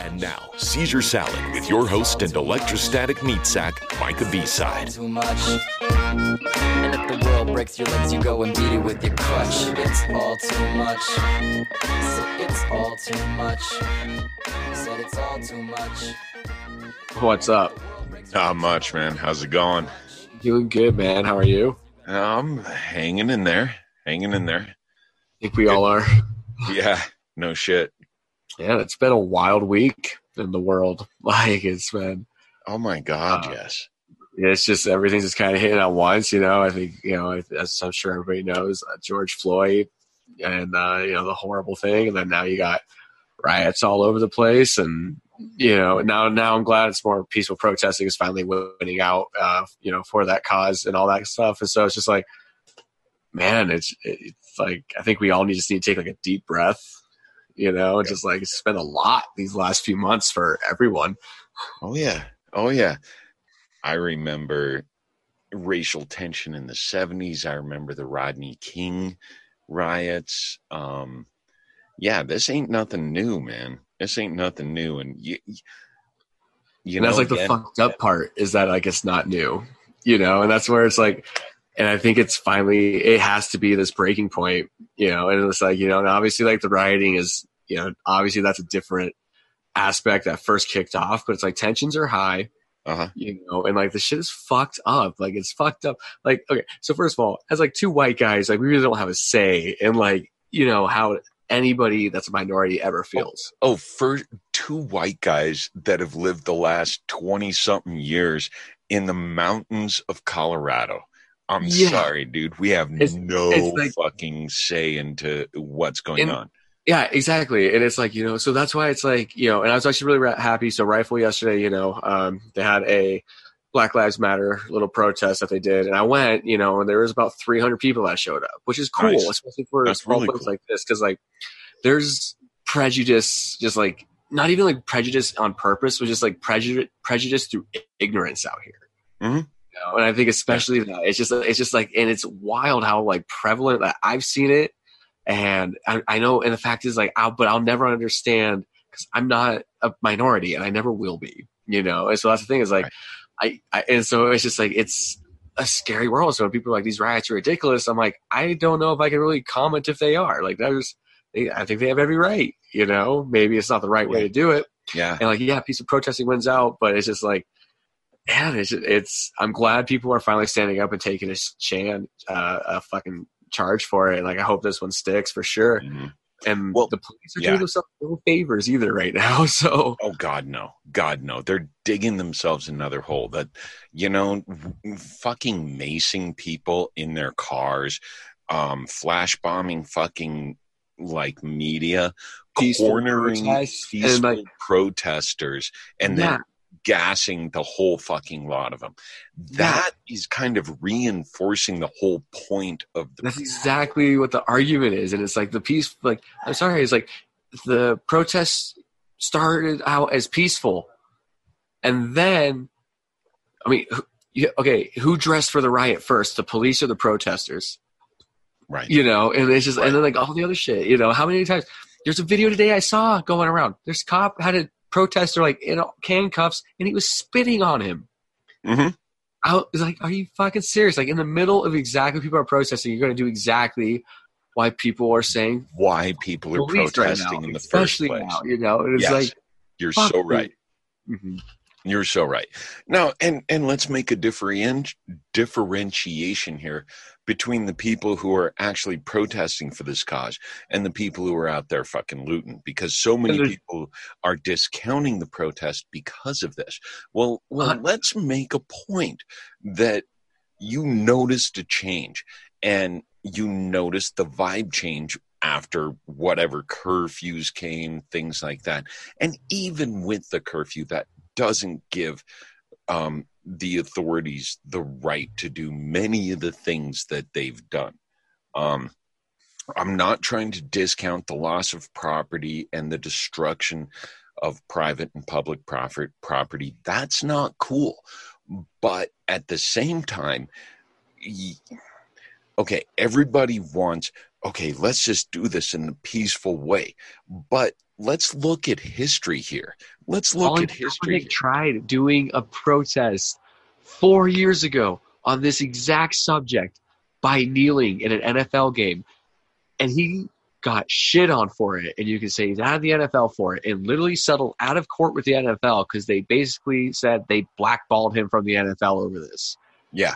And now, Seizure Salad with your host and electrostatic meat sack, Micah B-Side. Too much. And if the world breaks your legs, you go and beat it with your crutch. It's all too much. Said it's all too much. Said it's all too much. What's up? Not much, man. How's it going? Doing good, man. How are you? I'm hanging in there, hanging in there. I think we all are. Yeah, no shit. Yeah, it's been a wild week in the world. Like it's been, Oh my god, Uh, yes. it's just everything's just kind of hitting at once. You know, I think you know, as I'm sure everybody knows, uh, George Floyd and uh, you know the horrible thing, and then now you got riots all over the place, and you know now now I'm glad it's more peaceful protesting is finally winning out. Uh, you know, for that cause and all that stuff, and so it's just like, man, it's it's like I think we all need just need to take like a deep breath. You know, just like it's been a lot these last few months for everyone. Oh yeah. Oh yeah. I remember racial tension in the 70s. I remember the Rodney King riots. Um yeah, this ain't nothing new, man. This ain't nothing new and you you and that's know, like the fucked up part is that like it's not new, you know, and that's where it's like, and I think it's finally it has to be this breaking point, you know, and it's like you know, and obviously like the rioting is, you know, obviously that's a different aspect that first kicked off, but it's like tensions are high, uh-huh. you know, and like the shit is fucked up, like it's fucked up. Like okay, so first of all, as like two white guys, like we really don't have a say in like you know how anybody that's a minority ever feels. Oh, for two white guys that have lived the last 20 something years in the mountains of Colorado. I'm Yeah. sorry, dude. We have It's- no it's like- fucking say into what's going And- on. Yeah, exactly. And it's like, you know, so that's why it's like, you know, and I was actually really happy. So Rifle yesterday, you know, um, they had a Black Lives Matter little protest that they did. And I went, you know, and there was about 300 people that showed up, which is cool, Nice. especially for a small really place cool. like this. Cause like there's prejudice, just like, not even like prejudice on purpose, but just like prejudice, prejudice through ignorance out here. Mhm. You know, and I think especially that it's just, it's just like, and it's wild how like prevalent that I've seen it and I, I know, and the fact is, like, I'll, but I'll never understand because I'm not a minority, and I never will be. You know, and so that's the thing is like, I, I, and so it's just like it's a scary world. So when people are like these riots are ridiculous, I'm like, I don't know if I can really comment if they are. Like, there's, they, I think they have every right. You know, maybe it's not the right way to do it, Yeah. and like, yeah, peaceful protesting wins out, but it's just like. Man, it's, it's. I'm glad people are finally standing up and taking a chance, uh, a fucking charge for it. Like, I hope this one sticks for sure Mhm. and Well, the police are yeah. doing themselves no favors either right now. So Oh God, no. God, no. They're digging themselves another hole. That you know, fucking macing people in their cars, um, flash bombing fucking like media, Peaceful cornering protests, and, peaceful like- protesters, and yeah, then gassing the whole fucking lot of them. That is kind of reinforcing the whole point of the that's exactly what the argument is, and it's like the peace. Like I'm sorry, it's like the protests started out as peaceful, and then, I mean, who- yeah, okay, who dressed for the riot first, the police or the protesters? right. You know, and it's just Right. and then like all the other shit. You know, how many times? There's a video today I saw going around. There's cop had a protester like in handcuffs, and he was spitting on him. Mhm. I was like, are you fucking serious? Like in the middle of exactly people are protesting, you're going to do exactly why people are saying Why people are police right protesting now, in the first place? now. You know, it's Yes. like, You're so right. mhm. You're so right. Now, and and let's make a different differentiation here between the people who are actually protesting for this cause and the people who are out there fucking looting, because so many people are discounting the protest because of this. Well, well, let's make a point that you noticed a change and you noticed the vibe change after whatever curfews came, things like that. And even with the curfew, that doesn't give um, the authorities the right to do many of the things that they've done. Um, I'm not trying to discount the loss of property and the destruction of private and public profit property. That's not cool. But at the same time, okay, everybody wants, okay, let's just do this in a peaceful way. But let's look at history here. Let's look Colin at history. Kaepernick tried doing a protest four years ago on this exact subject by kneeling in an NFL game, and he got shit on for it. And you can say he's out of the NFL for it, and literally settled out of court with the NFL because they basically said they blackballed him from the NFL over this Yeah,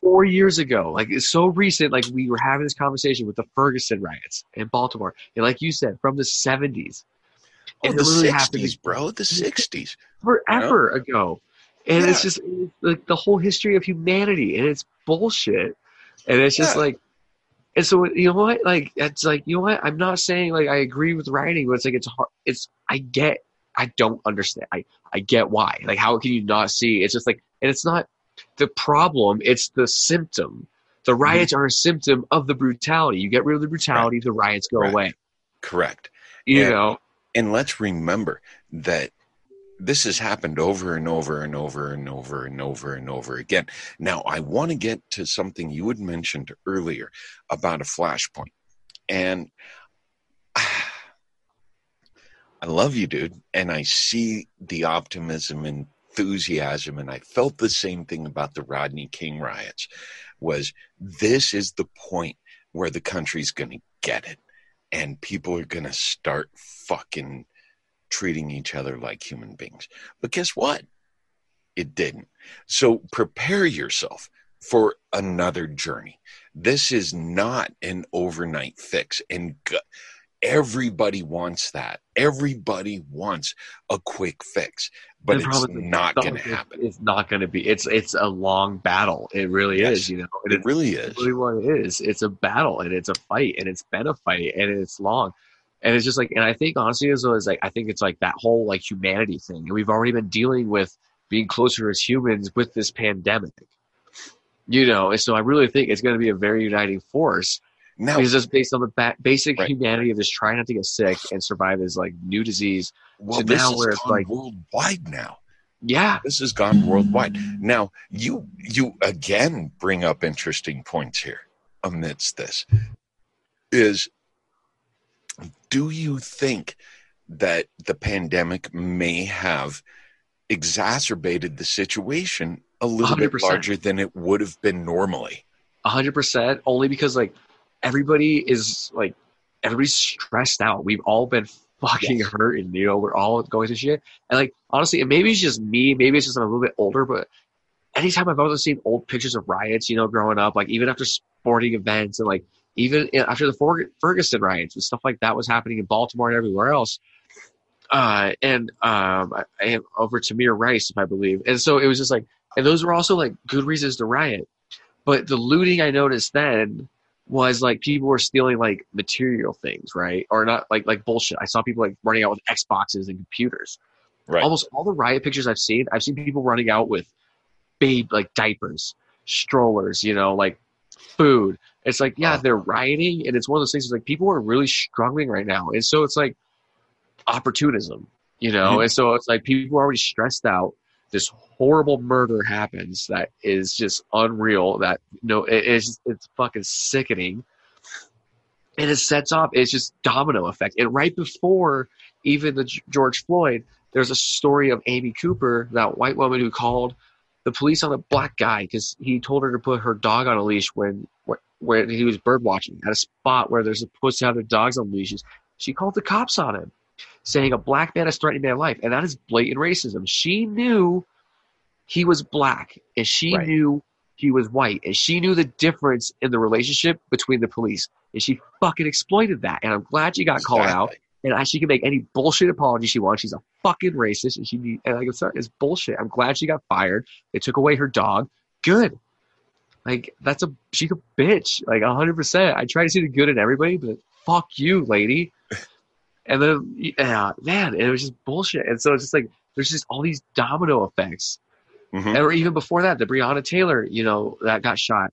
four years ago. Like it's so recent. Like we were having this conversation with the Ferguson riots in Baltimore, and like you said, from the seventies. oh, And the it literally happened '60s, bro, the '60s. forever ago. And it's just like the whole history of humanity, and it's bullshit. And it's just Yeah. like, and so you know what? Like it's like you know what? I'm not saying like I agree with writing, but it's like it's hard. It's I get. I don't understand. I I get why. Like how can you not see? It's just like, and it's not the problem. It's the symptom. The mm-hmm. riots are a symptom of the brutality. You get rid of the brutality, the riots go Right. away. Correct. You Yeah. know, And let's remember that this has happened over and over and over and over and over and over again. Now, I want to get to something you had mentioned earlier about a flashpoint. And I love you, dude. And I see the optimism and enthusiasm. And I felt the same thing about the Rodney King riots was this is the point where the country's going to get it. And people are going to start fucking treating each other like human beings. But guess what? It didn't. So prepare yourself for another journey. This is not an overnight fix. And everybody wants that. Everybody wants a quick fix, but it's not going to happen. It's not going to be. It's it's a long battle. It really Yes. is. You know, and It really is. really what it is. It's a battle and it's a fight and it's been a fight and it's long. And it's just like, and I think honestly, as well as like, I think it's like that whole like humanity thing. And we've already been dealing with being closer as humans with this pandemic, you know. And so I really think it's going to be a very uniting force Now, because it's based on the ba- basic Right. humanity of just trying not to get sick and survive this like new disease. well, so this now where it's like- worldwide now. Yeah. This has gone worldwide. Now, you you again bring up interesting points here amidst this. Is do you think that the pandemic may have exacerbated the situation a little bit 100%. larger than it would have been normally? A hundred percent only because like everybody is like everybody's stressed out. We've all been fucking Yes. hurt and you know we're all going through shit. And like honestly and maybe it's just me maybe it's just I'm a little bit older but anytime I've ever seen old pictures of riots you know growing up like even after sporting events and like even after the Ferguson riots and stuff like that was happening in Baltimore and everywhere else uh and um I, I over Tamir Rice if I believe. And so it was just like and those were also like good reasons to riot. But the looting I noticed then was like people were stealing like material things, right? Or not like like bullshit. I saw people like running out with Xboxes and computers. Right. Almost all the riot pictures I've seen, I've seen people running out with babe like diapers, strollers, you know, like food. It's like, yeah, they're rioting and it's one of those things like people are really struggling right now. And so it's like opportunism, you know? And so it's like people are already stressed out. This horrible murder happens that is just unreal. That no, it, it's it's fucking sickening, and it sets off. It's just domino effect. And right before even the George Floyd, there's a story of Amy Cooper, that white woman who called the police on a black guy because he told her to put her dog on a leash when when he was bird watching at a spot where they're supposed to have their dogs on leashes. She called the cops on him, saying a black man is threatening their life, and that is blatant racism. She knew he was black, and she Right. knew he was white, and she knew the difference in the relationship between the police, and she fucking exploited that. And I'm glad she got called out and she can make any bullshit apology she wants. She's a fucking racist, and she need- and like I'm sorry, it's bullshit. I'm glad she got fired. They took away her dog. Good. Like that's a she's a bitch. Like hundred percent. I try to see the good in everybody, but fuck you, lady. And then yeah, man, it was just bullshit. And so it's just like there's just all these domino effects. Mhm. Or even before that, the Breonna Taylor, you know, that got shot.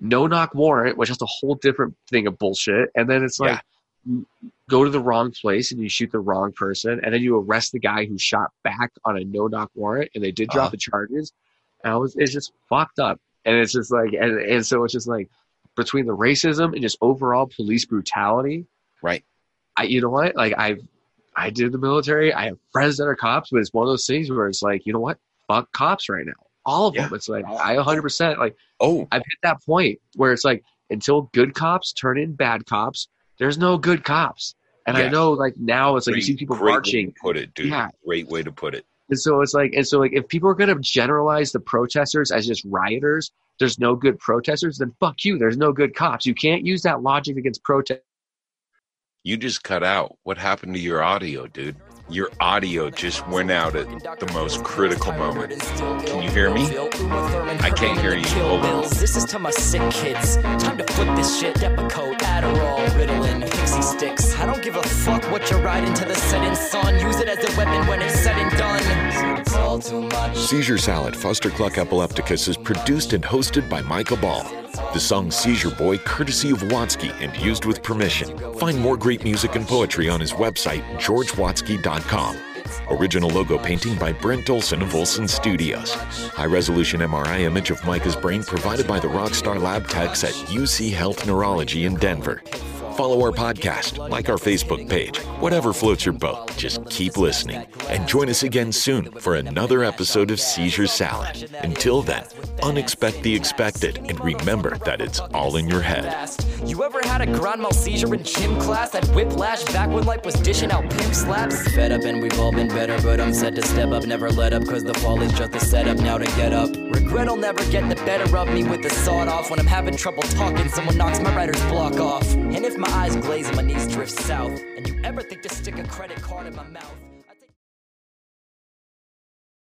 No knock warrant, which is a whole different thing of bullshit. And then it's like you go to the wrong place and you shoot the wrong person, and then you arrest the guy who shot back on a no knock warrant, and they did drop Uh-huh. the charges. And I was, it's just fucked up, and it's just like, and and so it's just like between the racism and just overall police brutality. Right. I, you know what? Like I've, I did the military. I have friends that are cops, but it's one of those things where it's like, you know what? Fuck cops right now. All of Yeah. them. It's like I 100% like Oh, I've hit that point where it's like until good cops turn in bad cops, there's no good cops. And I know like now it's like you see people great way marching. to put it, dude. Yeah. Great way to put it. And so it's like and so like if people are gonna generalize the protesters as just rioters, there's no good protesters, then fuck you. There's no good cops. You can't use that logic against protest. You just cut out. What happened to your audio, dude? Your audio just went out at the most critical moment. Can you hear me? I can't hear you. Hold on. This is to my sick kids. Time to flip this shit. Depakote, Adderall, Ritalin, Pixie sticks. I don't give a fuck what you're riding to the setting sun. Use it as a weapon when it's said and done. It's all too much. Seizure Salad, Foster Cluck Epilepticus is produced and hosted by Micah Ball. The song Seizure Boy, courtesy of Watsky and used with permission. Find more great music and poetry on his website, georgewatsky.com. Original logo painting by Brent Olson of Olson Studios. High resolution MRI image of Micah's brain provided by the Rockstar Lab techs at UC Health Neurology in Denver. Follow our podcast, like our Facebook page, whatever floats your boat. Just keep listening and join us again soon for another episode of Seizure Salad. Until then, unexpect the expected and remember that it's all in your head. You ever had a grand mal seizure in gym class? That whiplash back when life was dishing out pimp slaps? Fed up and we've all been better, but I'm set to step up, never let up, cause the fall is just a setup now to get up. Regret will never get the better of me with the sawed off. When I'm having trouble talking, someone knocks my writer's block off. And if my eyes glaze and my knees drift south, and you ever think to stick a credit card in my mouth?